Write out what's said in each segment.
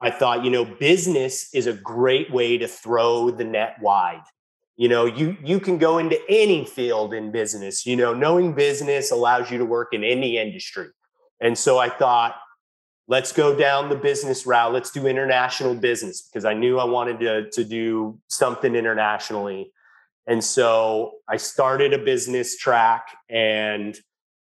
I thought, you know, business is a great way to throw the net wide. You know, you you can go into any field in business. You know, knowing business allows you to work in any industry. And so I thought, let's go down the business route. Let's do international business because I knew I wanted to, to do something internationally. And so I started a business track, and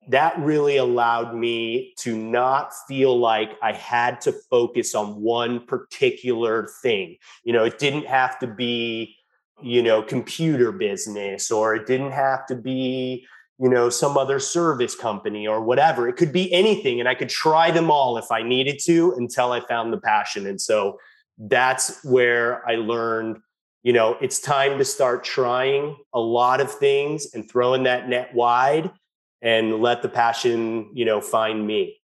that really allowed me to not feel like I had to focus on one particular thing. You know, it didn't have to be, you know, computer business or it didn't have to be, you know, some other service company or whatever. It could be anything. And I could try them all if I needed to until I found the passion. And so that's where I learned you know, it's time to start trying a lot of things and throwing that net wide and let the passion, you know, find me.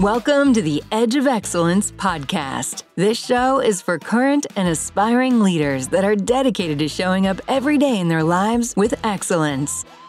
Welcome to the Edge of Excellence podcast. This show is for current and aspiring leaders that are dedicated to showing up every day in their lives with excellence.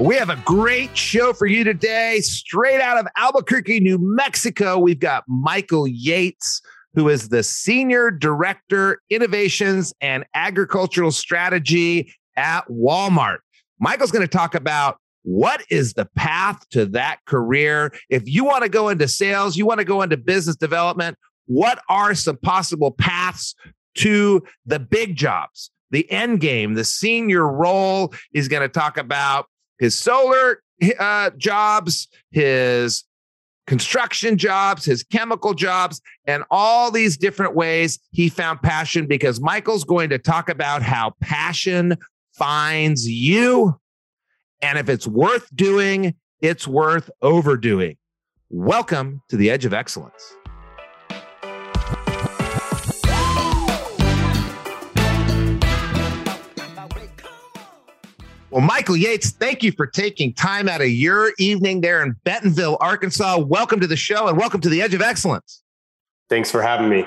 We have a great show for you today. Straight out of Albuquerque, New Mexico, we've got Michael Yates, who is the Senior Director, Innovations and Agricultural Strategy at Walmart. Michael's going to talk about what is the path to that career. If you want to go into sales, you want to go into business development, what are some possible paths to the big jobs? The end game, the senior role is going to talk about his solar uh, jobs, his construction jobs, his chemical jobs, and all these different ways he found passion because Michael's going to talk about how passion finds you. And if it's worth doing, it's worth overdoing. Welcome to the Edge of Excellence. Well, Michael Yates, thank you for taking time out of your evening there in Bentonville, Arkansas. Welcome to the show and welcome to the Edge of Excellence. Thanks for having me.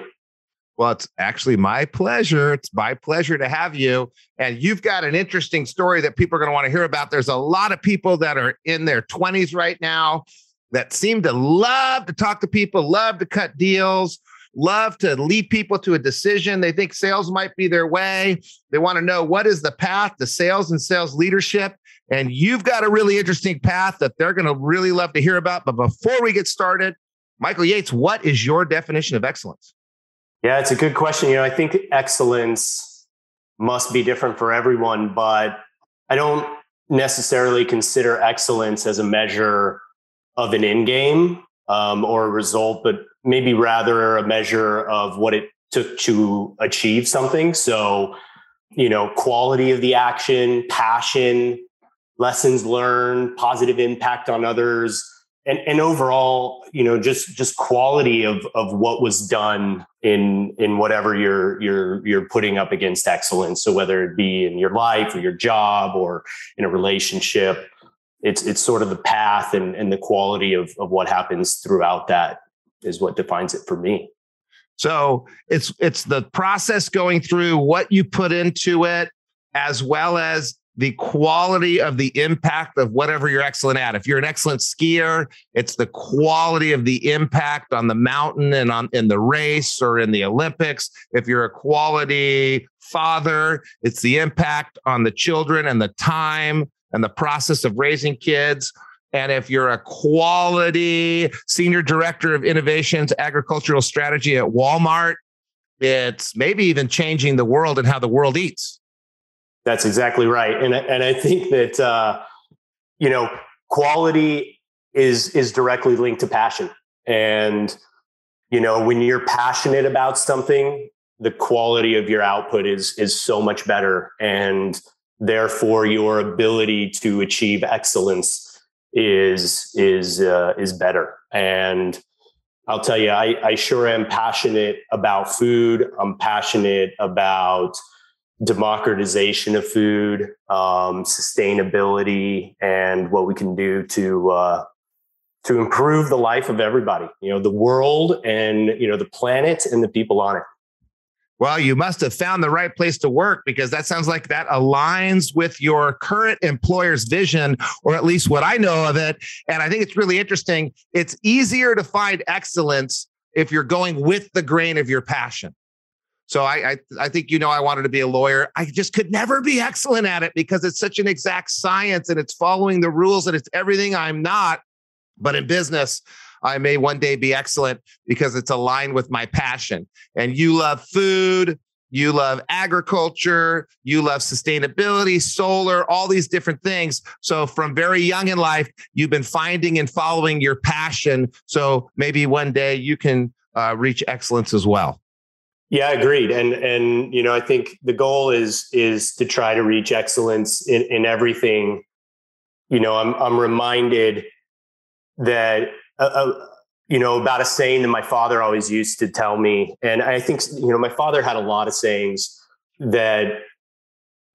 Well, it's actually my pleasure. It's my pleasure to have you. And you've got an interesting story that people are going to want to hear about. There's a lot of people that are in their 20s right now that seem to love to talk to people, love to cut deals, love to lead people to a decision. They think sales might be their way. They want to know what is the path to sales and sales leadership. And you've got a really interesting path that they're going to really love to hear about. But before we get started, Michael Yates, what is your definition of excellence? Yeah, it's a good question. You know, I think excellence must be different for everyone, but I don't necessarily consider excellence as a measure of an end game um, or a result, but maybe rather a measure of what it took to achieve something. So, you know, quality of the action, passion, lessons learned, positive impact on others, and, and overall, you know, just just quality of of what was done in in whatever you're you're you're putting up against excellence. So whether it be in your life or your job or in a relationship, it's it's sort of the path and, and the quality of, of what happens throughout that is what defines it for me. So it's it's the process going through what you put into it, as well as the quality of the impact of whatever you're excellent at. If you're an excellent skier, it's the quality of the impact on the mountain and on in the race or in the Olympics. If you're a quality father, it's the impact on the children and the time and the process of raising kids. And if you're a quality senior director of innovations, agricultural strategy at Walmart, it's maybe even changing the world and how the world eats. That's exactly right. And, and I think that, uh, you know, quality is, is directly linked to passion. And, you know, when you're passionate about something, the quality of your output is, is so much better. And therefore your ability to achieve excellence is is uh, is better and I'll tell you, I, I sure am passionate about food. I'm passionate about democratization of food, um, sustainability, and what we can do to uh, to improve the life of everybody. You know, the world and you know the planet and the people on it. Well, you must have found the right place to work because that sounds like that aligns with your current employer's vision, or at least what I know of it. And I think it's really interesting. It's easier to find excellence if you're going with the grain of your passion. So I, I, I think you know I wanted to be a lawyer. I just could never be excellent at it because it's such an exact science and it's following the rules and it's everything I'm not. But in business, I may one day be excellent because it's aligned with my passion. And you love food, you love agriculture, you love sustainability, solar, all these different things. So from very young in life, you've been finding and following your passion. So maybe one day you can uh, reach excellence as well. Yeah, agreed. And and you know, I think the goal is is to try to reach excellence in, in everything. You know, I'm I'm reminded that Uh, uh, you know, about a saying that my father always used to tell me. And I think, you know, my father had a lot of sayings that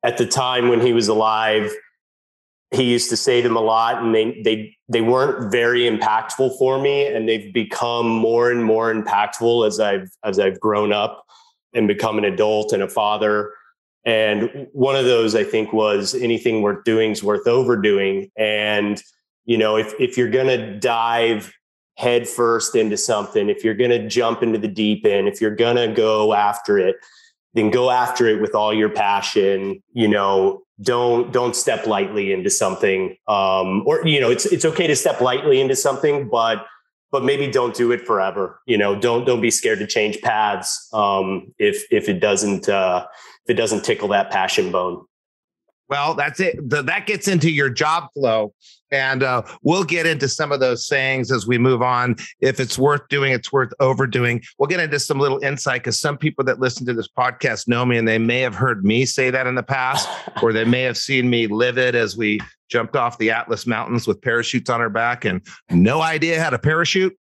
at the time when he was alive, he used to say them a lot and they they they weren't very impactful for me. And they've become more and more impactful as I've as I've grown up and become an adult and a father. And one of those I think was anything worth doing is worth overdoing. And you know if if you're going to dive head first into something if you're going to jump into the deep end if you're going to go after it then go after it with all your passion you know don't don't step lightly into something um or you know it's it's okay to step lightly into something but but maybe don't do it forever you know don't don't be scared to change paths um if if it doesn't uh if it doesn't tickle that passion bone well, that's it. The, that gets into your job flow. And uh, we'll get into some of those sayings as we move on. If it's worth doing, it's worth overdoing. We'll get into some little insight because some people that listen to this podcast know me and they may have heard me say that in the past, or they may have seen me live it as we jumped off the Atlas Mountains with parachutes on our back and no idea how to parachute.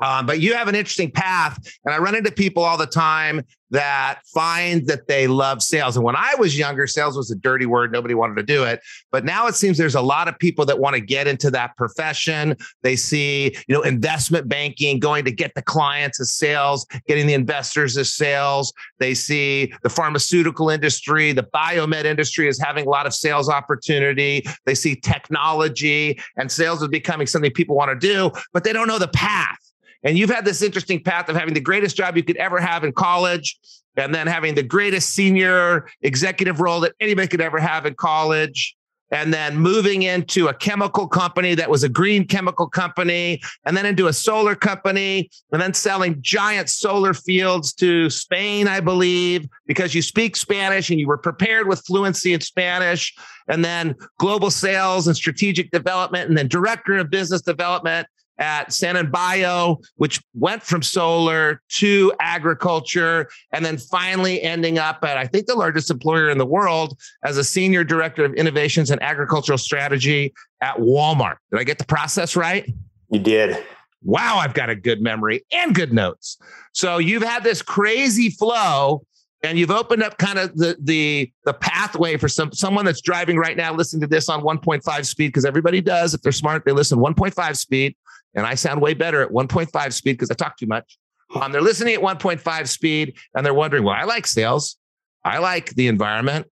Um, but you have an interesting path. And I run into people all the time that find that they love sales. And when I was younger, sales was a dirty word. Nobody wanted to do it. But now it seems there's a lot of people that want to get into that profession. They see, you know, investment banking, going to get the clients as sales, getting the investors as sales. They see the pharmaceutical industry, the biomed industry is having a lot of sales opportunity. They see technology and sales is becoming something people want to do, but they don't know the path. And you've had this interesting path of having the greatest job you could ever have in college, and then having the greatest senior executive role that anybody could ever have in college, and then moving into a chemical company that was a green chemical company, and then into a solar company, and then selling giant solar fields to Spain, I believe, because you speak Spanish and you were prepared with fluency in Spanish, and then global sales and strategic development, and then director of business development at San Bio, which went from solar to agriculture, and then finally ending up at, I think, the largest employer in the world as a senior director of innovations and agricultural strategy at Walmart. Did I get the process right? You did. Wow, I've got a good memory and good notes. So you've had this crazy flow and you've opened up kind of the the the pathway for some someone that's driving right now listening to this on 1.5 speed because everybody does if they're smart they listen 1.5 speed and I sound way better at 1.5 speed because I talk too much. Um, they're listening at 1.5 speed and they're wondering, well, I like sales. I like the environment.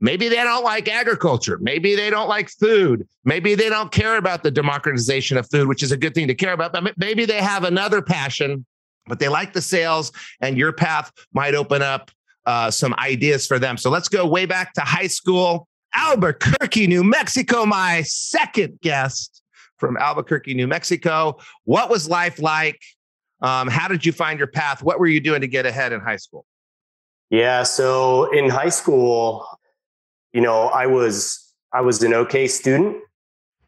Maybe they don't like agriculture. Maybe they don't like food. Maybe they don't care about the democratization of food, which is a good thing to care about. But maybe they have another passion, but they like the sales, and your path might open up uh, some ideas for them. So let's go way back to high school. Albuquerque, New Mexico, my second guest from Albuquerque, New Mexico. What was life like? Um, how did you find your path? What were you doing to get ahead in high school? Yeah, so in high school, you know, I was I was an okay student,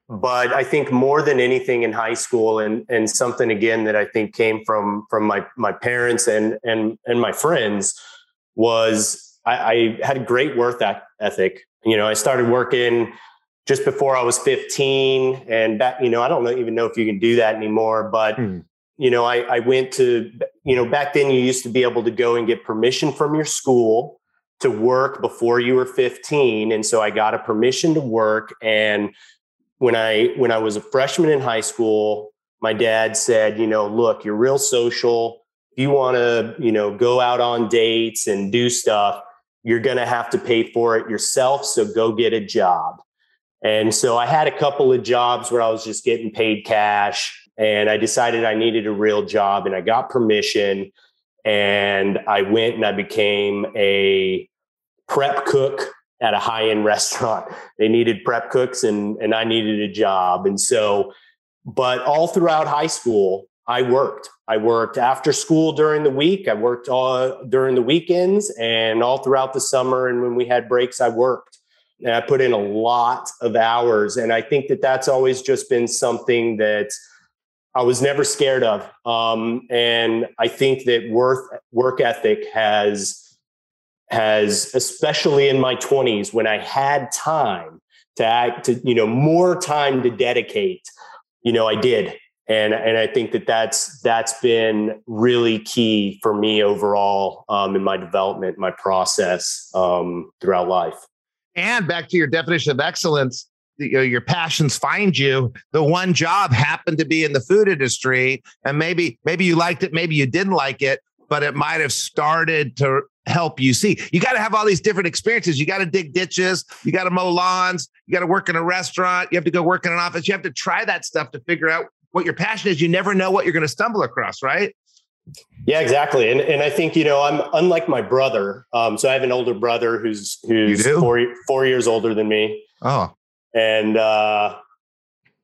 but I think more than anything in high school, and and something again that I think came from from my my parents and and and my friends was I, I had a great work ethic. You know, I started working just before I was 15. And back, you know, I don't even know if you can do that anymore, but, hmm. you know, I, I went to, you know, back then you used to be able to go and get permission from your school to work before you were 15. And so I got a permission to work. And when I when I was a freshman in high school, my dad said, you know, look, you're real social. If you want to, you know, go out on dates and do stuff, you're going to have to pay for it yourself. So go get a job. And so I had a couple of jobs where I was just getting paid cash. And I decided I needed a real job and I got permission. And I went and I became a prep cook at a high end restaurant. They needed prep cooks and, and I needed a job. And so, but all throughout high school, I worked. I worked after school during the week. I worked all during the weekends and all throughout the summer. And when we had breaks, I worked. And I put in a lot of hours. And I think that that's always just been something that I was never scared of. Um, and I think that worth work ethic has has especially in my 20s when I had time to act to you know more time to dedicate you know I did and and I think that that's that's been really key for me overall um, in my development my process um, throughout life and back to your definition of excellence you know, your passions find you. The one job happened to be in the food industry, and maybe maybe you liked it, maybe you didn't like it, but it might have started to help you see. You got to have all these different experiences. You got to dig ditches, you got to mow lawns, you got to work in a restaurant, you have to go work in an office. You have to try that stuff to figure out what your passion is. You never know what you're going to stumble across, right? Yeah, exactly. And and I think you know I'm unlike my brother. Um, so I have an older brother who's who's four four years older than me. Oh, and uh,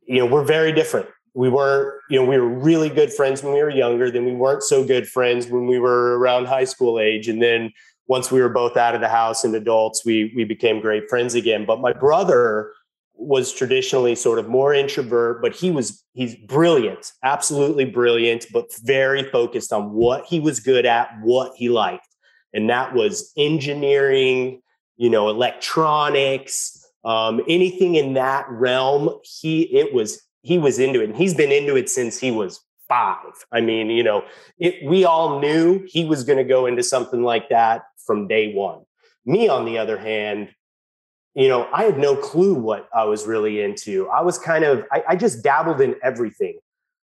you know we're very different we weren't you know we were really good friends when we were younger then we weren't so good friends when we were around high school age and then once we were both out of the house and adults we we became great friends again but my brother was traditionally sort of more introvert but he was he's brilliant absolutely brilliant but very focused on what he was good at what he liked. And that was engineering you know electronics um, anything in that realm he it was he was into it. And he's been into it since he was five. I mean you know it, we all knew he was going to go into something like that from day one. Me on the other hand you know i had no clue what i was really into. I was kind of I, I just dabbled in everything.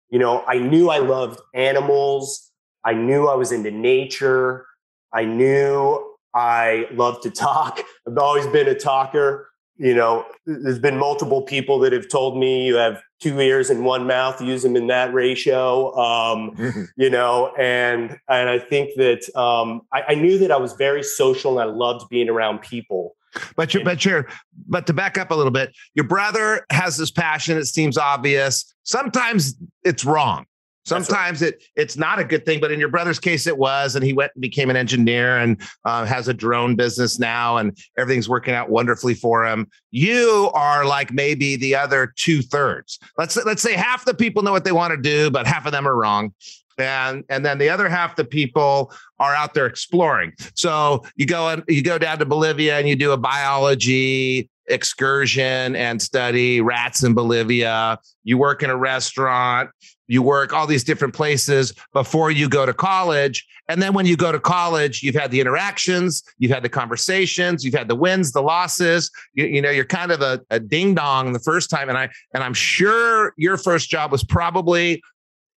You know i knew i loved animals. I knew i was into nature. I knew i loved to talk. I've always been a talker. You know, there's been multiple people that have told me you have two ears and one mouth, use them in that ratio. Um, you know, and and I think that um, I, I, knew that I was very social and I loved being around people. But you but you're but to back up a little bit, your brother has this passion. It seems obvious. Sometimes it's wrong. Sometimes right. it it's not a good thing, but in your brother's case, it was, and he went and became an engineer and uh, has a drone business now, and everything's working out wonderfully for him. You are like maybe the other two thirds. Let's let's say half the people know what they want to do, but half of them are wrong. And, and then the other half the people are out there exploring. So you go and you go down to Bolivia and you do a biology excursion and study rats in Bolivia. You work in a restaurant you work all these different places before you go to college. And then when you go to college, you've had the interactions, you've had the conversations, you've had the wins, the losses. You, you know, you're kind of a, a ding dong the first time. And I and I'm sure your first job was probably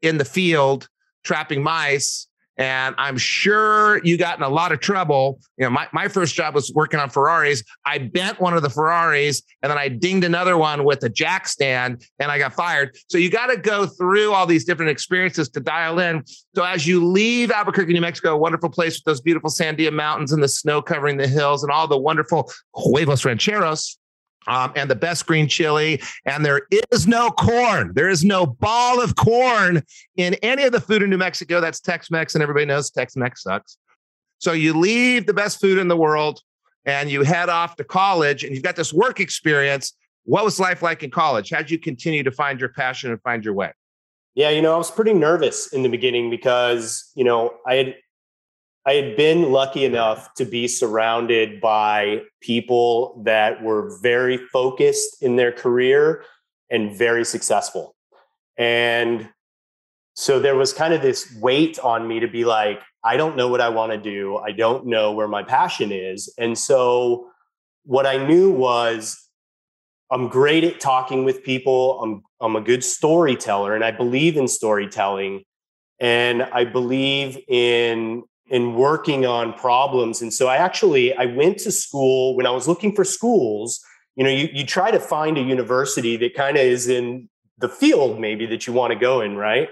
in the field trapping mice and I'm sure you got in a lot of trouble. You know, my, my first job was working on Ferraris. I bent one of the Ferraris and then I dinged another one with a jack stand and I got fired. So you got to go through all these different experiences to dial in. So as you leave Albuquerque, New Mexico, a wonderful place with those beautiful Sandia Mountains and the snow covering the hills and all the wonderful huevos rancheros, um, and the best green chili. And there is no corn. There is no ball of corn in any of the food in New Mexico. That's Tex Mex, and everybody knows Tex Mex sucks. So you leave the best food in the world and you head off to college and you've got this work experience. What was life like in college? How'd you continue to find your passion and find your way? Yeah, you know, I was pretty nervous in the beginning because, you know, I had I had been lucky enough to be surrounded by people that were very focused in their career and very successful. And so there was kind of this weight on me to be like, I don't know what I want to do. I don't know where my passion is. And so what I knew was I'm great at talking with people. I'm I'm a good storyteller and I believe in storytelling and I believe in in working on problems. And so I actually I went to school when I was looking for schools, you know, you you try to find a university that kind of is in the field maybe that you want to go in, right?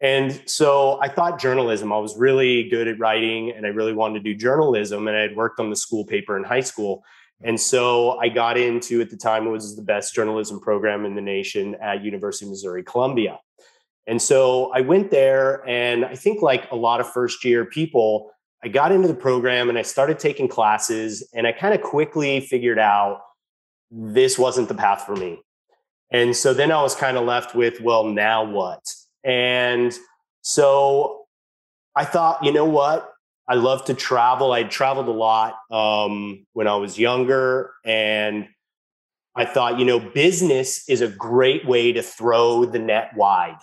And so I thought journalism, I was really good at writing and I really wanted to do journalism. And I had worked on the school paper in high school. And so I got into, at the time, it was the best journalism program in the nation at University of Missouri Columbia. And so I went there, and I think, like a lot of first year people, I got into the program and I started taking classes, and I kind of quickly figured out this wasn't the path for me. And so then I was kind of left with, well, now what? And so I thought, you know what? I love to travel. I traveled a lot um, when I was younger, and I thought, you know, business is a great way to throw the net wide.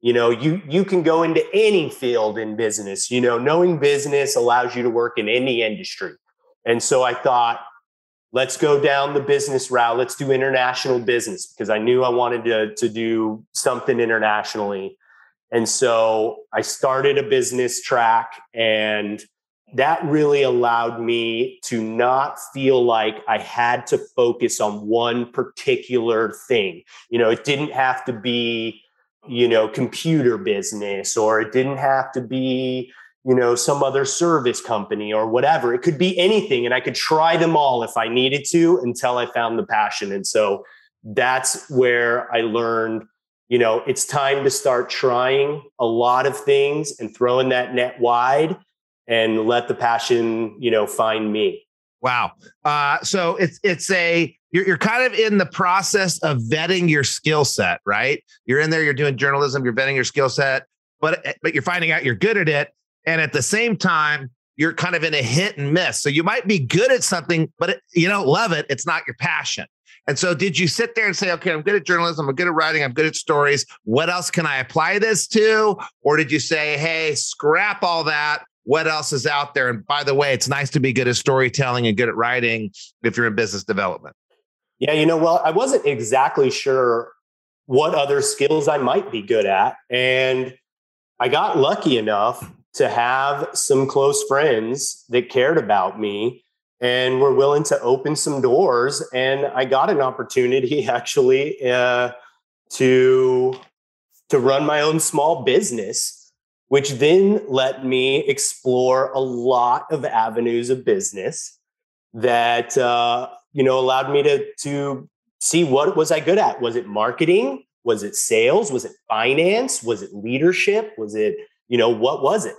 You know, you you can go into any field in business. You know, knowing business allows you to work in any industry. And so I thought, let's go down the business route. Let's do international business because I knew I wanted to to do something internationally. And so I started a business track, and that really allowed me to not feel like I had to focus on one particular thing. You know, it didn't have to be, you know, computer business or it didn't have to be, you know, some other service company or whatever. It could be anything. And I could try them all if I needed to until I found the passion. And so that's where I learned you know, it's time to start trying a lot of things and throwing that net wide and let the passion, you know, find me. Wow. Uh, so it's it's a you're you're kind of in the process of vetting your skill set, right? You're in there, you're doing journalism, you're vetting your skill set, but but you're finding out you're good at it, and at the same time, you're kind of in a hit and miss. So you might be good at something, but it, you don't love it. It's not your passion. And so, did you sit there and say, okay, I'm good at journalism, I'm good at writing, I'm good at stories. What else can I apply this to? Or did you say, hey, scrap all that? What else is out there? And by the way, it's nice to be good at storytelling and good at writing if you're in business development. Yeah, you know, well, I wasn't exactly sure what other skills I might be good at. And I got lucky enough to have some close friends that cared about me and were willing to open some doors. And I got an opportunity actually uh, to to run my own small business, which then let me explore a lot of avenues of business that uh, you know allowed me to to see what was I good at. Was it marketing? Was it sales? Was it finance? Was it leadership? Was it you know what was it?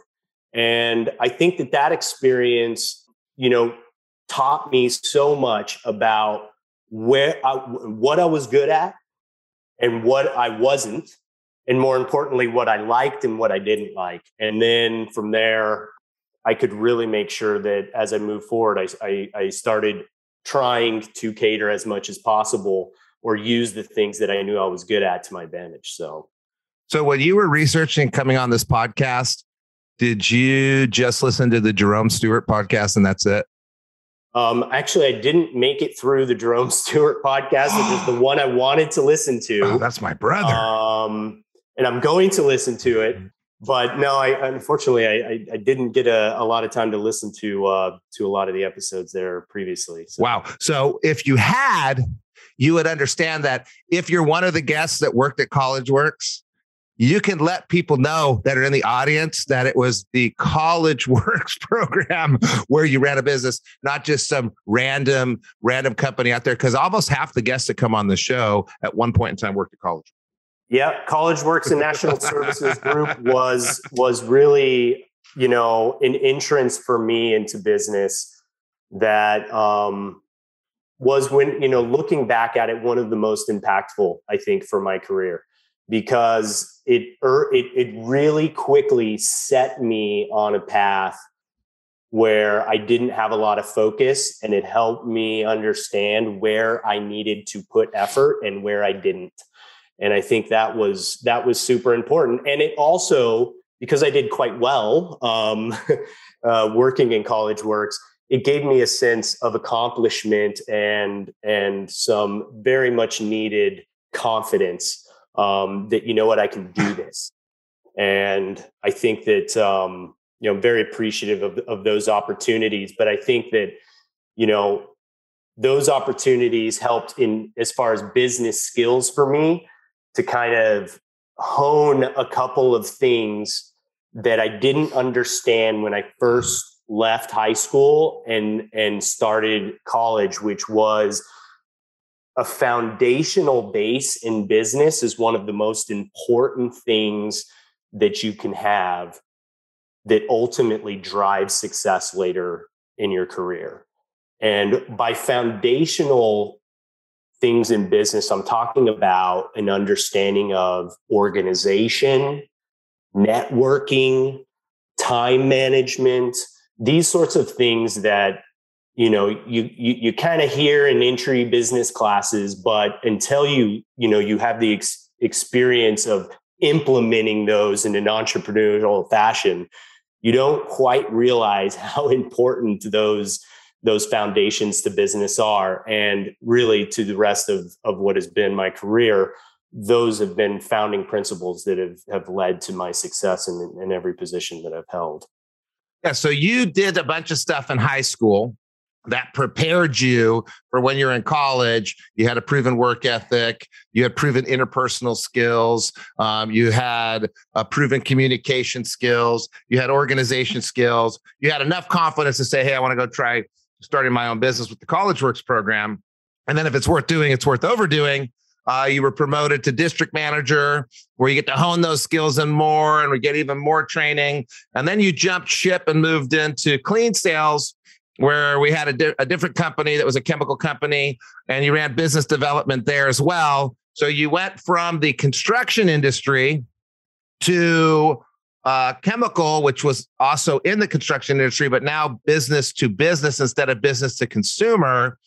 And I think that that experience, you know, taught me so much about where I, what I was good at and what I wasn't, and more importantly, what I liked and what I didn't like. And then from there, I could really make sure that as I move forward, I, I, I started trying to cater as much as possible or use the things that I knew I was good at to my advantage. So, so when you were researching coming on this podcast, did you just listen to the Jerome Stewart podcast and that's it? Um, actually, I didn't make it through the Jerome Stewart podcast, which is the one I wanted to listen to. Oh, that's my brother. Um, and I'm going to listen to it. But no, I unfortunately I, I, I didn't get a, a, lot of time to listen to uh, to a lot of the episodes there previously. So. Wow! So if you had, you would understand that if you're one of the guests that worked at College Works, you can let people know that are in the audience that it was the College Works program where you ran a business, not just some random random company out there. Because almost half the guests that come on the show at one point in time worked at college. Yeah, College Works and National Services Group was was really you know an entrance for me into business that um, was when you know looking back at it one of the most impactful I think for my career because it, er, it it really quickly set me on a path where I didn't have a lot of focus and it helped me understand where I needed to put effort and where I didn't. And I think that was that was super important. And it also because I did quite well um, uh, working in College Works, it gave me a sense of accomplishment and and some very much needed confidence um, that you know what I can do this. And I think that um, you know I'm very appreciative of of those opportunities. But I think that you know those opportunities helped in as far as business skills for me to kind of hone a couple of things that I didn't understand when I first left high school and and started college which was a foundational base in business is one of the most important things that you can have that ultimately drives success later in your career. And by foundational things in business, I'm talking about an understanding of organization, networking, time management, these sorts of things that you know you you, you kind of hear in entry business classes but until you you know you have the ex- experience of implementing those in an entrepreneurial fashion you don't quite realize how important those those foundations to business are and really to the rest of, of what has been my career those have been founding principles that have, have led to my success in, in every position that i've held yeah so you did a bunch of stuff in high school that prepared you for when you're in college. You had a proven work ethic. You had proven interpersonal skills. Um, you had a proven communication skills. You had organization skills. You had enough confidence to say, "Hey, I want to go try starting my own business with the College Works program. And then if it's worth doing, it's worth overdoing. Uh, you were promoted to district manager, where you get to hone those skills and more, and we get even more training. And then you jumped ship and moved into clean sales, where we had a, di- a different company that was a chemical company, and you ran business development there as well. So you went from the construction industry to uh, chemical, which was also in the construction industry, but now business to business instead of business to consumer.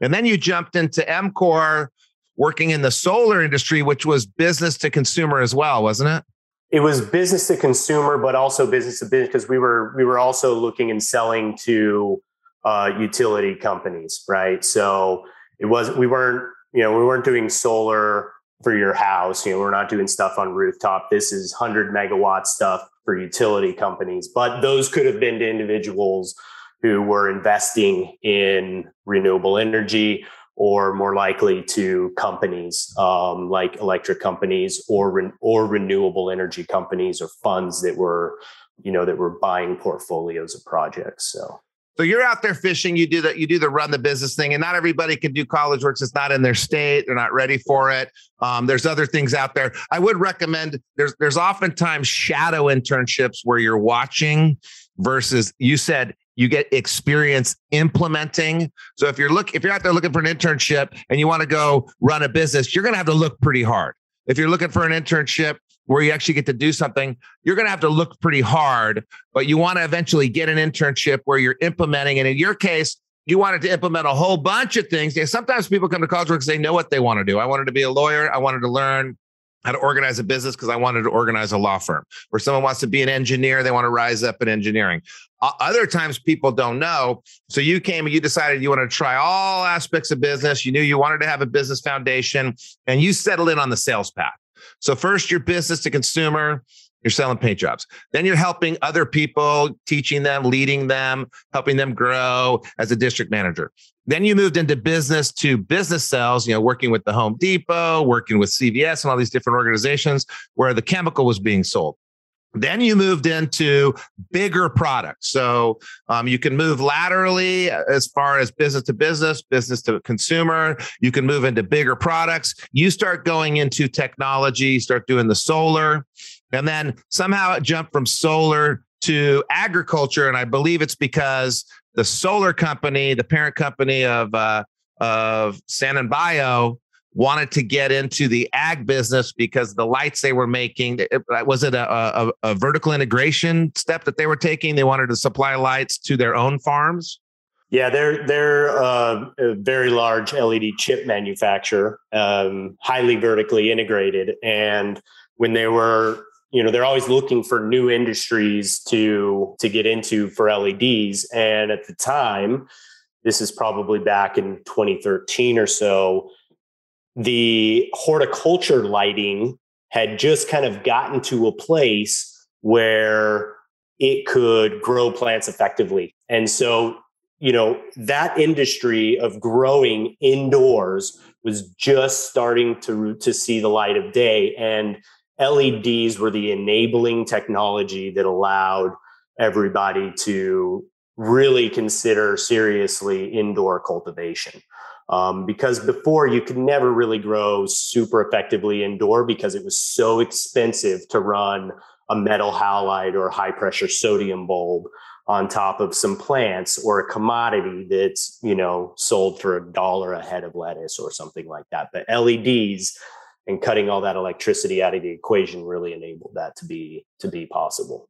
And then you jumped into EMCOR, working in the solar industry, which was business to consumer as well, wasn't it? It was business to consumer, but also business to business because we were we were also looking and selling to uh, utility companies, right? So it was we weren't you know we weren't doing solar for your house. You know, we're not doing stuff on rooftop. This is 100 megawatt stuff for utility companies, but those could have been to individuals who were investing in renewable energy or more likely to companies um, like electric companies or re- or renewable energy companies or funds that were you know that were buying portfolios of projects so so you're out there fishing. You do that. You do the run the business thing, and not everybody can do college works. It's not in their state. They're not ready for it. Um, there's other things out there. I would recommend. There's there's oftentimes shadow internships where you're watching versus you said you get experience implementing. So if you're look if you're out there looking for an internship and you want to go run a business, you're going to have to look pretty hard. If you're looking for an internship where you actually get to do something, you're going to have to look pretty hard, but you want to eventually get an internship where you're implementing. And in your case, you wanted to implement a whole bunch of things. Yeah, sometimes people come to college because they know what they want to do. I wanted to be a lawyer. I wanted to learn how to organize a business because I wanted to organize a law firm. Or someone wants to be an engineer, they want to rise up in engineering. Other times people don't know. So you came and you decided you wanted to try all aspects of business. You knew you wanted to have a business foundation and you settled in on the sales path. So first, your business to consumer, you're selling paint jobs. Then you're helping other people, teaching them, leading them, helping them grow as a district manager. Then you moved into business to business sales, you know, working with the Home Depot, working with CVS and all these different organizations where the chemical was being sold. Then you moved into bigger products. So um, you can move laterally as far as business to business, business to consumer. You can move into bigger products. You start going into technology, start doing the solar. And then somehow it jumped from solar to agriculture. And I believe it's because the solar company, the parent company of, uh, of Sananbio, wanted to get into the ag business because the lights they were making was it a, a, a, vertical integration step that they were taking? They wanted to supply lights to their own farms? Yeah, they're they're uh, a very large LED chip manufacturer, um, highly vertically integrated, and when they were you know they're always looking for new industries to to get into for LEDs and at the time this is probably back in 2013 or so the horticulture lighting had just kind of gotten to a place where it could grow plants effectively and so you know that industry of growing indoors was just starting to to see the light of day and LEDs were the enabling technology that allowed everybody to really consider seriously indoor cultivation. Um, because before you could never really grow super effectively indoor because it was so expensive to run a metal halide or high pressure sodium bulb on top of some plants or a commodity that's you know sold for a dollar a head of lettuce or something like that. But leds and cutting all that electricity out of the equation really enabled that to be to be possible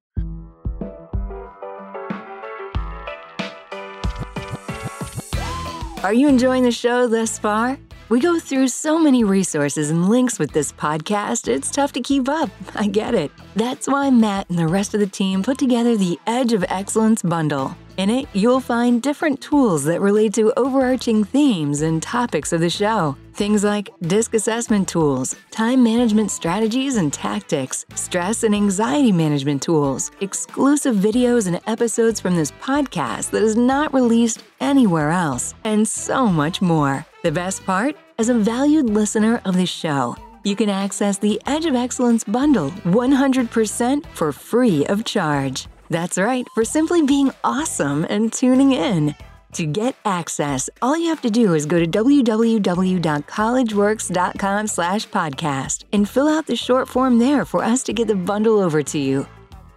Are you enjoying the show thus far? We go through so many resources and links with this podcast, it's tough to keep up. I get it. That's why Matt and the rest of the team put together the Edge of Excellence bundle. In it, you'll find different tools that relate to overarching themes and topics of the show. Things like disc assessment tools, time management strategies and tactics, stress and anxiety management tools, exclusive videos and episodes from this podcast that is not released anywhere else, and so much more. The best part? As a valued listener of the show, you can access the Edge of Excellence bundle 100% for free of charge. That's right, for simply being awesome and tuning in. To get access, all you have to do is go to www.collegeworks.com slash podcast and fill out the short form there for us to get the bundle over to you.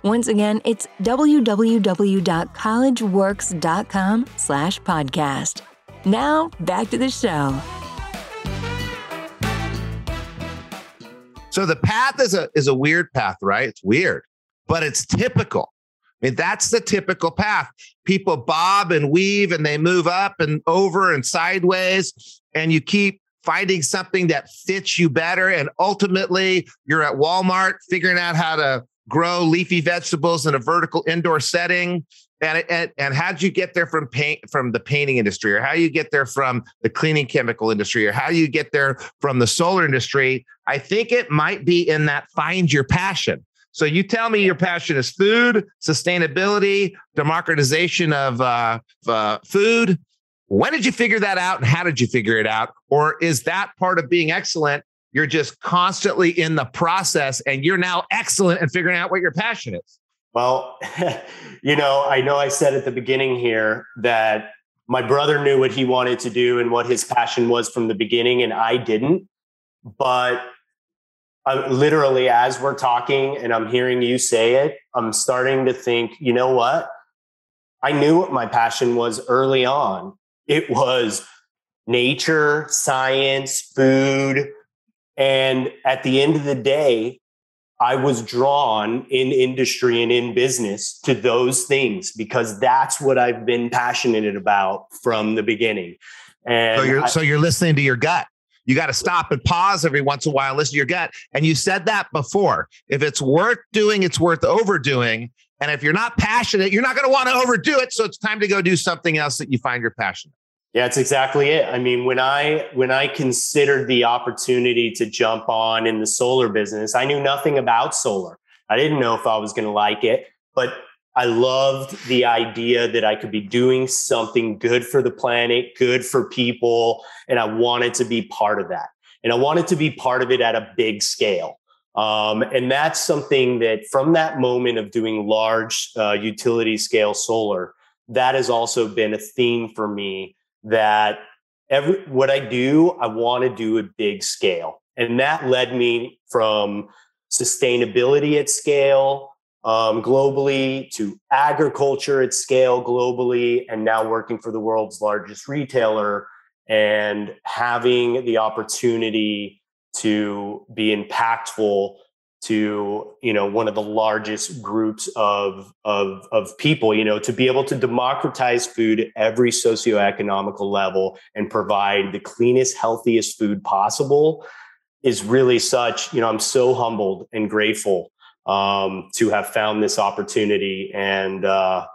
Once again, it's www.collegeworks.com slash podcast. Now, back to the show. So the path is a is a weird path, right? It's weird, but it's typical. I mean, that's the typical path. People bob and weave and they move up and over and sideways, and you keep finding something that fits you better. And ultimately, you're at Walmart figuring out how to grow leafy vegetables in a vertical indoor setting. And, and, and how'd you get there from paint from the painting industry or how you get there from the cleaning chemical industry or how you get there from the solar industry i think it might be in that find your passion so you tell me your passion is food, sustainability, democratization of uh, uh, food. When did you figure that out and how did you figure it out? Or is that part of being excellent? You're just constantly in the process and you're now excellent at figuring out what your passion is. Well, you know, I know I said at the beginning here that my brother knew what he wanted to do and what his passion was from the beginning, and I didn't. But I'm literally as we're talking and I'm hearing you say it, I'm starting to think, you know what? I knew what my passion was early on. It was nature, science, food. And at the end of the day, I was drawn in industry and in business to those things because that's what I've been passionate about from the beginning. And so you're I, so you're listening to your gut. You got to stop and pause every once in a while, listen to your gut. And you said that before. If it's worth doing, it's worth overdoing. And if you're not passionate, you're not going to want to overdo it. So it's time to go do something else that you find you're passionate. Yeah, it's exactly it. I mean, when I when I considered the opportunity to jump on in the solar business, I knew nothing about solar. I didn't know if I was going to like it, but I loved the idea that I could be doing something good for the planet, good for people, and I wanted to be part of that. And I wanted to be part of it at a big scale. Um, and that's something that from that moment of doing large uh, utility scale solar, that has also been a theme for me that every what I do, I want to do a big scale. And that led me from sustainability at scale um, globally to agriculture at scale globally, and now working for the world's largest retailer and having the opportunity to be impactful to you know one of the largest groups of of of people you know to be able to democratize food at every socioeconomical level and provide the cleanest healthiest food possible is really such you know i'm so humbled and grateful um, to have found this opportunity and uh,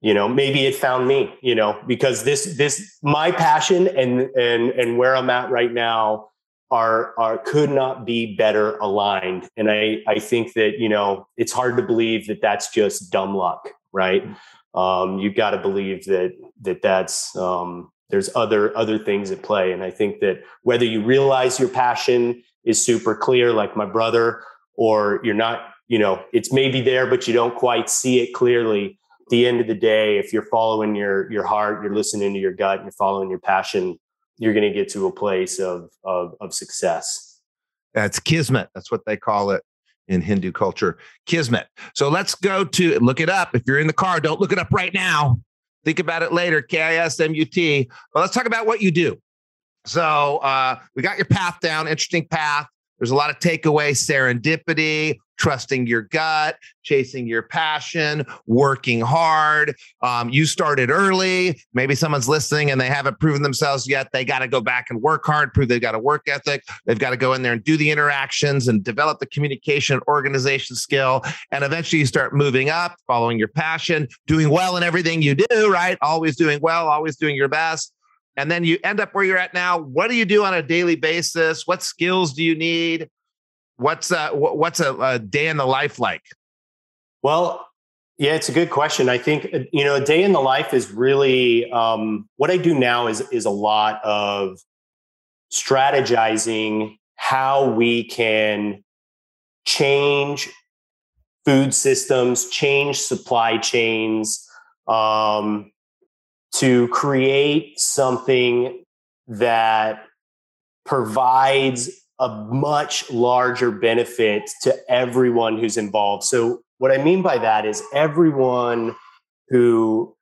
you know maybe it found me you know because this this my passion and and and where i'm at right now are are could not be better aligned. And i i think that you know it's hard to believe that that's just dumb luck right? Um, you've got to believe that that that's um, there's other other things at play. And i think that whether you realize your passion is super clear like my brother or you're not you know it's maybe there but you don't quite see it clearly at the end of the day if you're following your your heart you're listening to your gut you're following your passion you're going to get to a place of, of, of success. That's kismet. That's what they call it in Hindu culture. Kismet. So let's go to look it up. If you're in the car, don't look it up right now. Think about it later. K I S M U T. Well, let's talk about what you do. So uh, we got your path down, interesting path. There's a lot of takeaway, serendipity, trusting your gut, chasing your passion, working hard. Um, you started early. Maybe someone's listening and they haven't proven themselves yet. They got to go back and work hard, prove they've got a work ethic. They've got to go in there and do the interactions and develop the communication organization skill. And eventually you start moving up, following your passion, doing well in everything you do, right? Always doing well, always doing your best and then you end up where you're at now what do you do on a daily basis? What skills do you need? What's uh what's a, a day in the life like? Well yeah it's a good question. I think uh, you know a day in the life is really um, what i do now is is a lot of strategizing how we can change food systems change supply chains um, to create something that provides a much larger benefit to everyone who's involved. So, what I mean by that is everyone who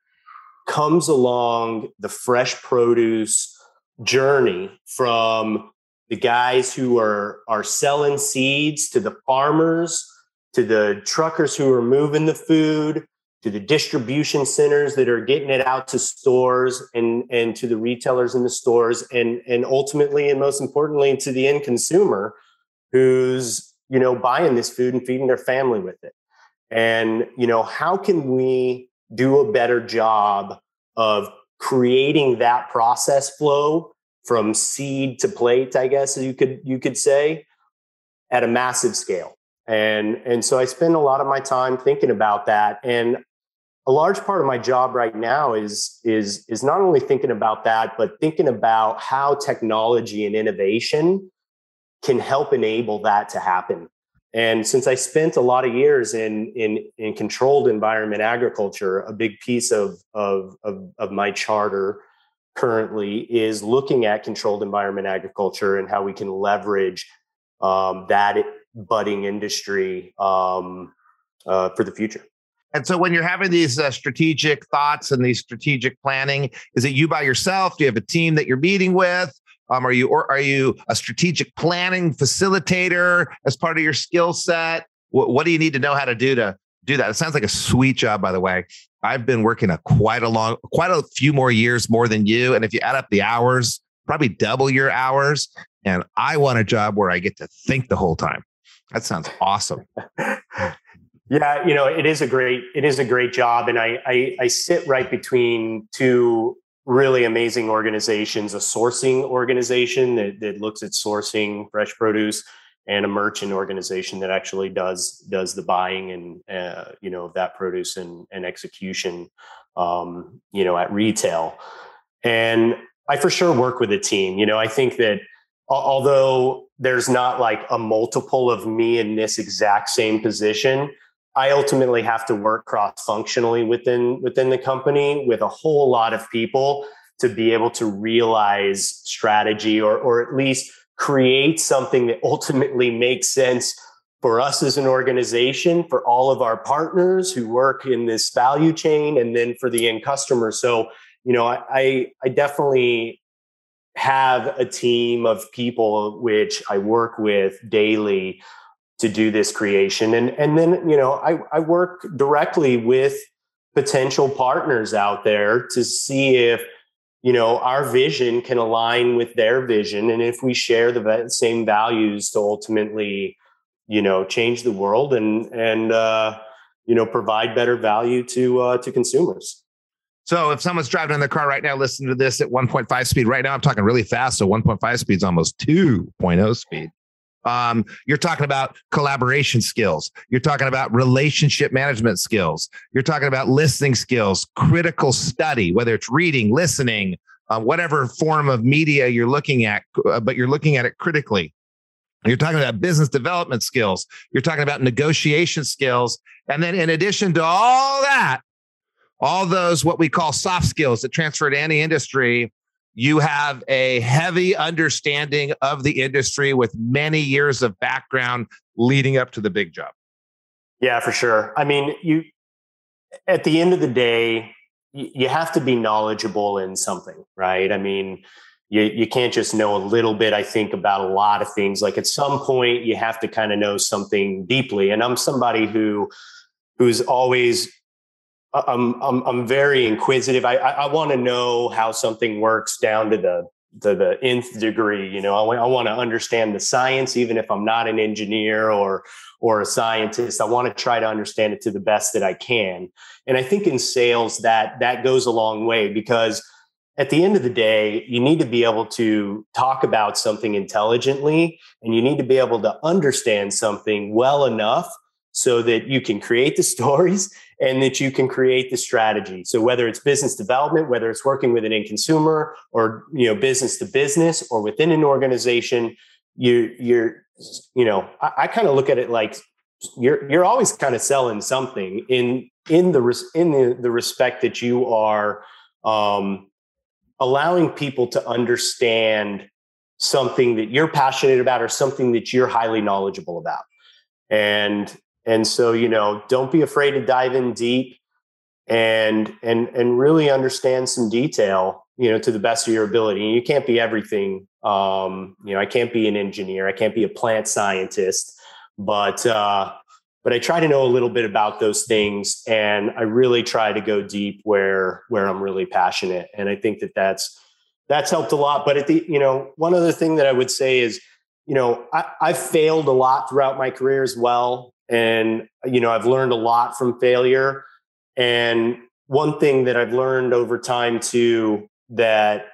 comes along the fresh produce journey from the guys who are are selling seeds to the farmers to the truckers who are moving the food to the distribution centers that are getting it out to stores and and to the retailers in the stores and and ultimately and most importantly to the end consumer who's you know buying this food and feeding their family with it. And you know how can we do a better job of creating that process flow from seed to plate i guess you could you could say at a massive scale? And and so i spend a lot of my time thinking about that. And a large part of my job right now is is is not only thinking about that but thinking about how technology and innovation can help enable that to happen. And since i spent a lot of years in in in controlled environment agriculture a big piece of of of, of my charter currently is looking at controlled environment agriculture and how we can leverage um, that budding industry um, uh, for the future and so when you're having these uh, strategic thoughts and these strategic planning, is it you by yourself? Do you have a team that you're meeting with? Um, are you or are you a strategic planning facilitator as part of your skill set? What, what do you need to know how to do to do that? It sounds like a sweet job, by the way. I've been working a quite a long, quite a few more years more than you, and if you add up the hours, probably double your hours. And I want a job where I get to think the whole time. That sounds awesome. Yeah, you know, it is a great it is a great job, and I I, I sit right between two really amazing organizations: a sourcing organization that, that looks at sourcing fresh produce, and a merchant organization that actually does does the buying and uh, you know of that produce and, and execution, um, you know, at retail. And I for sure work with a team. You know, I think that although there's not like a multiple of me in this exact same position I ultimately have to work cross functionally within within the company with a whole lot of people to be able to realize strategy or or at least create something that ultimately makes sense for us as an organization, for all of our partners who work in this value chain, and then for the end customer. So, you know, I I definitely have a team of people which I work with daily to do this creation. And and then you know I I work directly with potential partners out there to see if you know our vision can align with their vision and if we share the same values to ultimately you know change the world and and uh, you know provide better value to uh, to consumers so if someone's driving in their car right now, listening to this at 1.5 speed, right now I'm talking really fast. So 1.5 speed is almost 2.0 speed. Um, you're talking about collaboration skills. You're talking about relationship management skills. You're talking about listening skills, critical study, whether it's reading, listening, uh, whatever form of media you're looking at, uh, but you're looking at it critically. You're talking about business development skills. You're talking about negotiation skills. And then, in addition to all that, all those what we call soft skills that transfer to any industry you have a heavy understanding of the industry with many years of background leading up to the big job. Yeah, for sure. I mean, you at the end of the day, you have to be knowledgeable in something, right? I mean, you, you can't just know a little bit, I think, about a lot of things. Like at some point, you have to kind of know something deeply. And I'm somebody who who's always I'm I'm I'm very inquisitive. I I, I want to know how something works down to the to the nth degree. You know, I, I want to understand the science, even if I'm not an engineer or or a scientist. I want to try to understand it to the best that I can. And I think in sales that that goes a long way because at the end of the day, you need to be able to talk about something intelligently and you need to be able to understand something well enough so that you can create the stories and that you can create the strategy. So whether it's business development, whether it's working with an end consumer or you know business to business or within an organization, you you're you know I, I kind of look at it like you're you're always kind of selling something in in the in the, the respect that you are um, allowing people to understand something that you're passionate about or something that you're highly knowledgeable about and and so, you know, don't be afraid to dive in deep and and and really understand some detail, you know, to the best of your ability. And you can't be everything. Um, you know, I can't be an engineer, I can't be a plant scientist, but uh but I try to know a little bit about those things and I really try to go deep where where I'm really passionate. And I think that that's that's helped a lot. But at the, you know, one other thing that I would say is, you know, I, I've failed a lot throughout my career as well and you know i've learned a lot from failure. And one thing that i've learned over time too that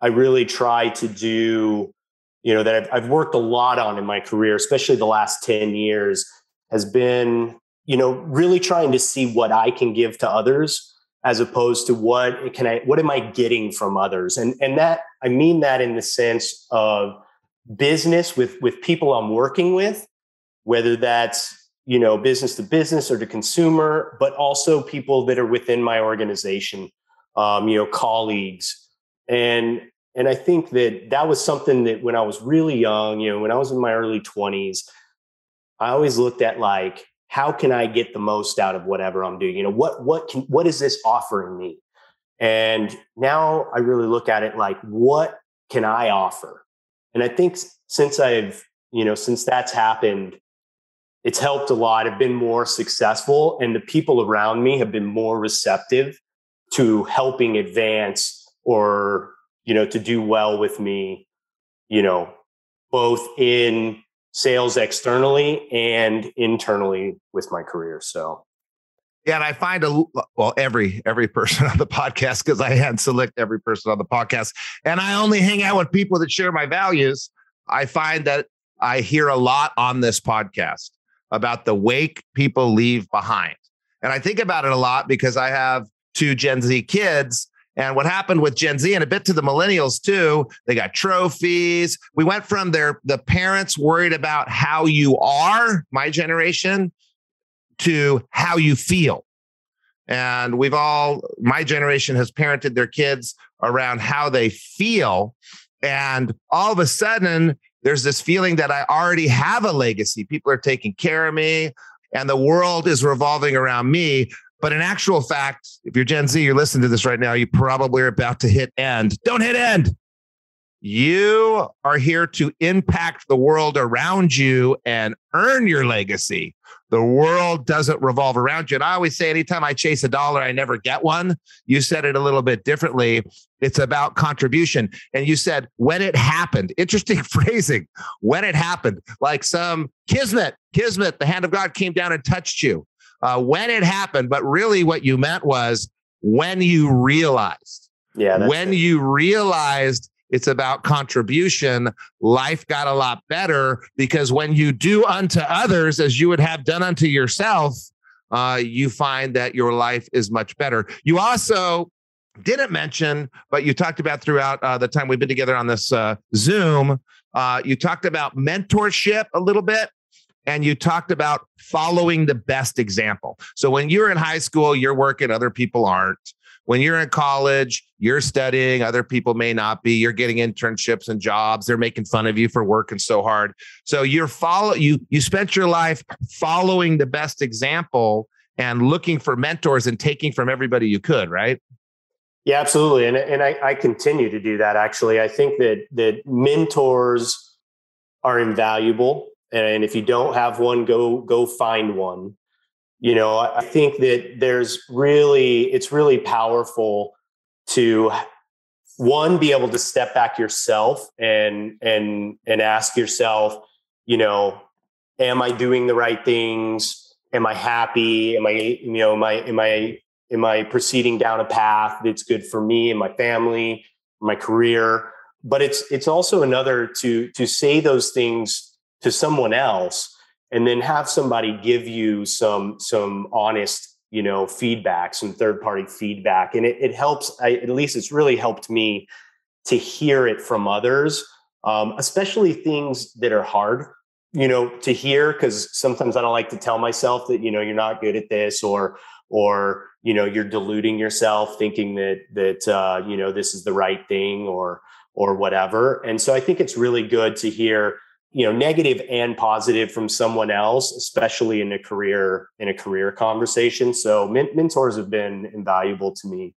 i really try to do you know that I've, I've, worked a lot on in my career especially the last 10 years has been you know really trying to see what i can give to others as opposed to what can i what am i getting from others? And and that i mean that in the sense of business with with people i'm working with whether that's you know business to business or to consumer but also people that are within my organization um, you know colleagues. And and i think that that was something that when i was really young you know when i was in my early 20s i always looked at like how can i get the most out of whatever i'm doing? You know what what can what is this offering me? And now i really look at it like what can i offer? And i think since i've you know since that's happened it's helped a lot. I've been more successful, and the people around me have been more receptive to helping advance or you know to do well with me. You know, both in sales externally and internally with my career. So. Yeah, and I find a well every every person on the podcast because I hand select every person on the podcast, and I only hang out with people that share my values. I find that I hear a lot on this podcast about the wake people leave behind. And I think about it a lot because I have two Gen Z kids. And what happened with Gen Z and a bit to the millennials too, they got trophies. We went from their the parents worried about how you are, my generation, to how you feel. And we've all, my generation has parented their kids around how they feel. And all of a sudden, there's this feeling that I already have a legacy. People are taking care of me and the world is revolving around me. But in actual fact, if you're Gen Z, you're listening to this right now, you probably are about to hit end. Don't hit end. You are here to impact the world around you and earn your legacy. The world doesn't revolve around you. And I always say, anytime I chase a dollar, I never get one. You said it a little bit differently. It's about contribution. And you said, when it happened, interesting phrasing, when it happened, like some kismet, kismet, the hand of God came down and touched you. Uh, when it happened, but really what you meant was when you realized. Yeah. When it. you realized it's about contribution. Life got a lot better because when you do unto others as you would have done unto yourself, uh, you find that your life is much better. You also didn't mention, but you talked about throughout uh, the time we've been together on this uh, Zoom, uh, you talked about mentorship a little bit and you talked about following the best example. So when you're in high school, you're working, other people aren't when you're in college, you're studying, other people may not be, you're getting internships and jobs, they're making fun of you for working so hard. So you're follow you you spent your life following the best example and looking for mentors and taking from everybody you could, right? Yeah, absolutely. And and I, I continue to do that actually. I think that that mentors are invaluable. And if you don't have one, go go find one you know i think that there's really it's really powerful to one be able to step back yourself and and and ask yourself you know am i doing the right things? Am i happy? Am i you know am i am i am i proceeding down a path that's good for me and my family my career? But it's it's also another to to say those things to someone else and then have somebody give you some some honest you know feedback some third party feedback. And it, it helps I, at least it's really helped me to hear it from others um, especially things that are hard you know to hear because sometimes i don't like to tell myself that you know you're not good at this or or you know you're deluding yourself thinking that that uh, you know this is the right thing or or whatever. And so i think it's really good to hear you know negative and positive from someone else especially in a career in a career conversation so men- mentors have been invaluable to me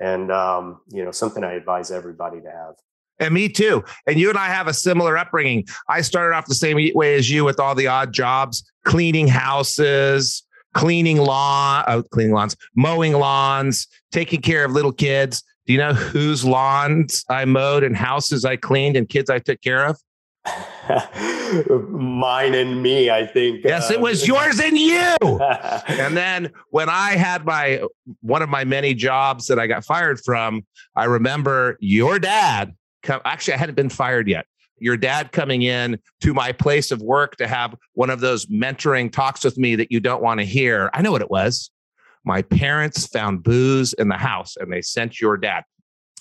and um, you know something i advise everybody to have and me too. And you and I have a similar upbringing. I started off the same way as you with all the odd jobs, cleaning houses, cleaning lawn, uh, cleaning lawns, mowing lawns, taking care of little kids. Do you know whose lawns I mowed and houses I cleaned and kids I took care of? Mine and me, I think. Yes, it was um, yours and you. and then when I had my one of my many jobs that I got fired from, I remember your dad. Come, actually, I hadn't been fired yet. Your dad coming in to my place of work to have one of those mentoring talks with me that you don't want to hear. I know what it was. My parents found booze in the house and they sent your dad.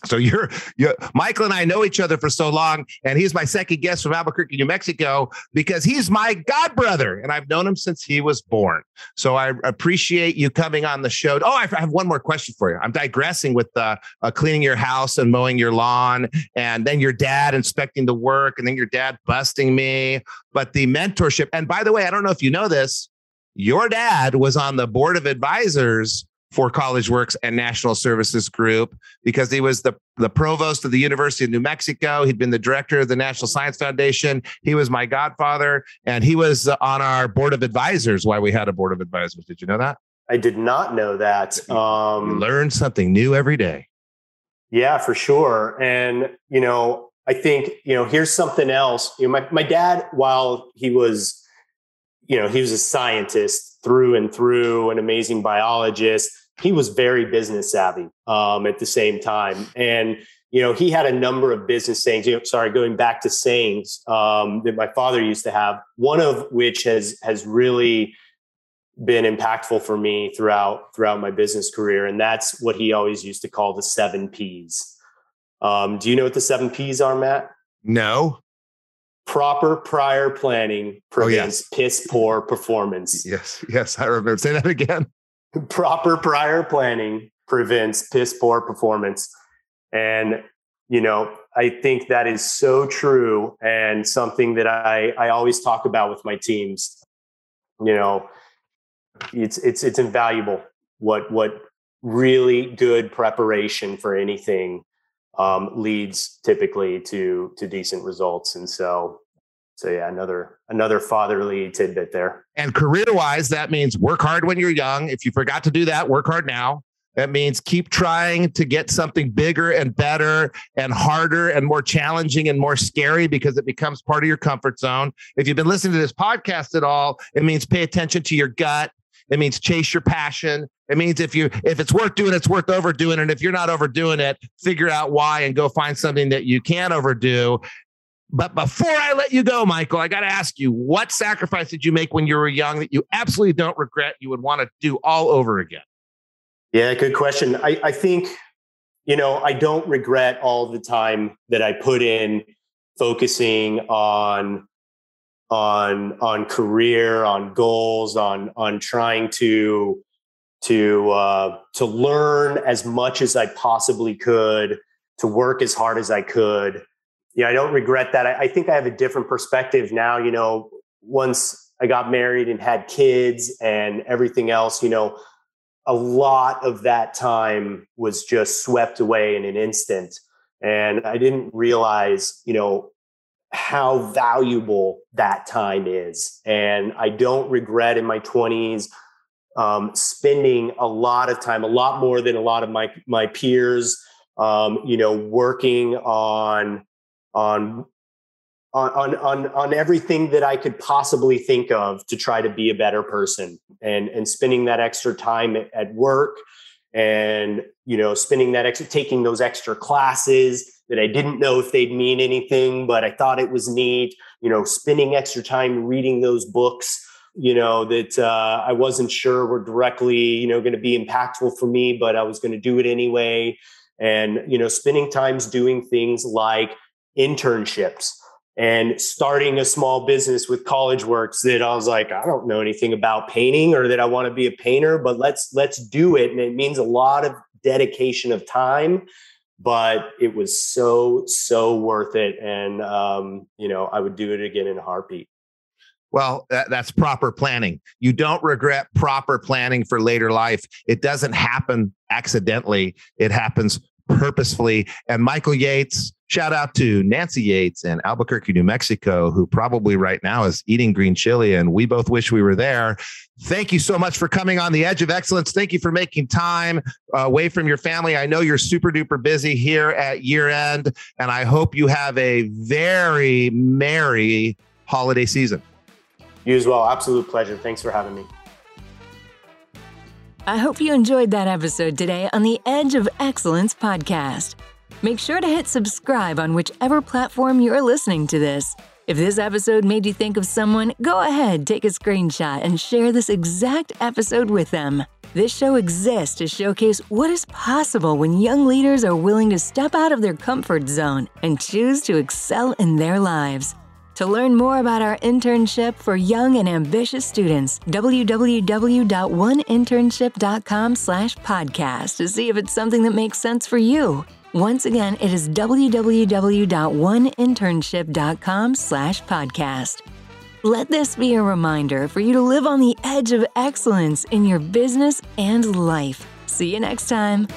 So you're, you're Michael and I know each other for so long, and he's my second guest from Albuquerque, New Mexico, because he's my god brother, and I've known him since he was born. So I appreciate you coming on the show. Oh, I have one more question for you. I'm digressing with uh, uh, cleaning your house and mowing your lawn, and then your dad inspecting the work, and then your dad busting me. But the mentorship, and by the way, I don't know if you know this, your dad was on the board of advisors for College Works and National Services Group because he was the, the provost of the University of New Mexico. He'd been the director of the National Science Foundation. He was my godfather, and he was on our board of advisors. Why we had a board of advisors? Did you know that? I did not know that. Um, learn something new every day. Yeah, for sure. And you know, I think you know, here's something else. You know, my my dad, while he was, you know, he was a scientist through and through, an amazing biologist he was very business savvy um, at the same time. And, you know, he had a number of business sayings, you know, sorry, going back to sayings um, that my father used to have, one of which has, has really been impactful for me throughout, throughout my business career. And that's what he always used to call the seven P's. Um, do you know what the seven P's are, Matt? No. Proper prior planning oh, prevents oh, yes. piss poor performance. Yes, yes, I remember. Say that again proper prior planning prevents piss poor performance. And, you know, I think that is so true and something that I, I always talk about with my teams. You know, it's it's it's invaluable what what really good preparation for anything um, leads typically to to decent results. And so, so yeah, another another fatherly tidbit there. And career wise, that means work hard when you're young. If you forgot to do that, work hard now. That means keep trying to get something bigger and better and harder and more challenging and more scary because it becomes part of your comfort zone. If you've been listening to this podcast at all, it means pay attention to your gut. It means chase your passion. It means if you if it's worth doing, it's worth overdoing. And if you're not overdoing it, figure out why and go find something that you can overdo. But before I let you go, Michael, I got to ask you, what sacrifice did you make when you were young that you absolutely don't regret you would want to do all over again? Yeah, good question. I, I think, you know, I don't regret all the time that I put in focusing on on on career, on goals, on on trying to to uh, to learn as much as I possibly could, to work as hard as I could. Yeah, I don't regret that. I, I think I have a different perspective now. You know, once I got married and had kids and everything else, you know, a lot of that time was just swept away in an instant. And I didn't realize, you know, how valuable that time is. And I don't regret in my 20s um, spending a lot of time, a lot more than a lot of my my peers, um, you know, working on on on, on on everything that I could possibly think of to try to be a better person and and spending that extra time at, at work and you know spending that extra taking those extra classes that I didn't know if they'd mean anything but I thought it was neat you know spending extra time reading those books you know that uh, I wasn't sure were directly you know going to be impactful for me but I was going to do it anyway and you know spending times doing things like internships and starting a small business with college works that I was like, I don't know anything about painting or that I want to be a painter, but let's let's do it. And it means a lot of dedication of time, but it was so, so worth it. And um, you know, I would do it again in a heartbeat. Well, that, that's proper planning. You don't regret proper planning for later life. It doesn't happen accidentally. It happens purposefully. And Michael Yates, shout out to Nancy Yates in Albuquerque, New Mexico, who probably right now is eating green chili. And we both wish we were there. Thank you so much for coming on the edge of excellence. Thank you for making time uh, away from your family. I know you're super duper busy here at year end, and I hope you have a very merry holiday season. You as well. Absolute pleasure. Thanks for having me. I hope you enjoyed that episode today on the Edge of Excellence podcast. Make sure to hit subscribe on whichever platform you're listening to this. If this episode made you think of someone, go ahead, take a screenshot, and share this exact episode with them. This show exists to showcase what is possible when young leaders are willing to step out of their comfort zone and choose to excel in their lives. To learn more about our internship for young and ambitious students, www.oneinternship.com slash podcast to see if it's something that makes sense for you. Once again, it is www.oneinternship.com slash podcast. Let this be a reminder for you to live on the edge of excellence in your business and life. See you next time.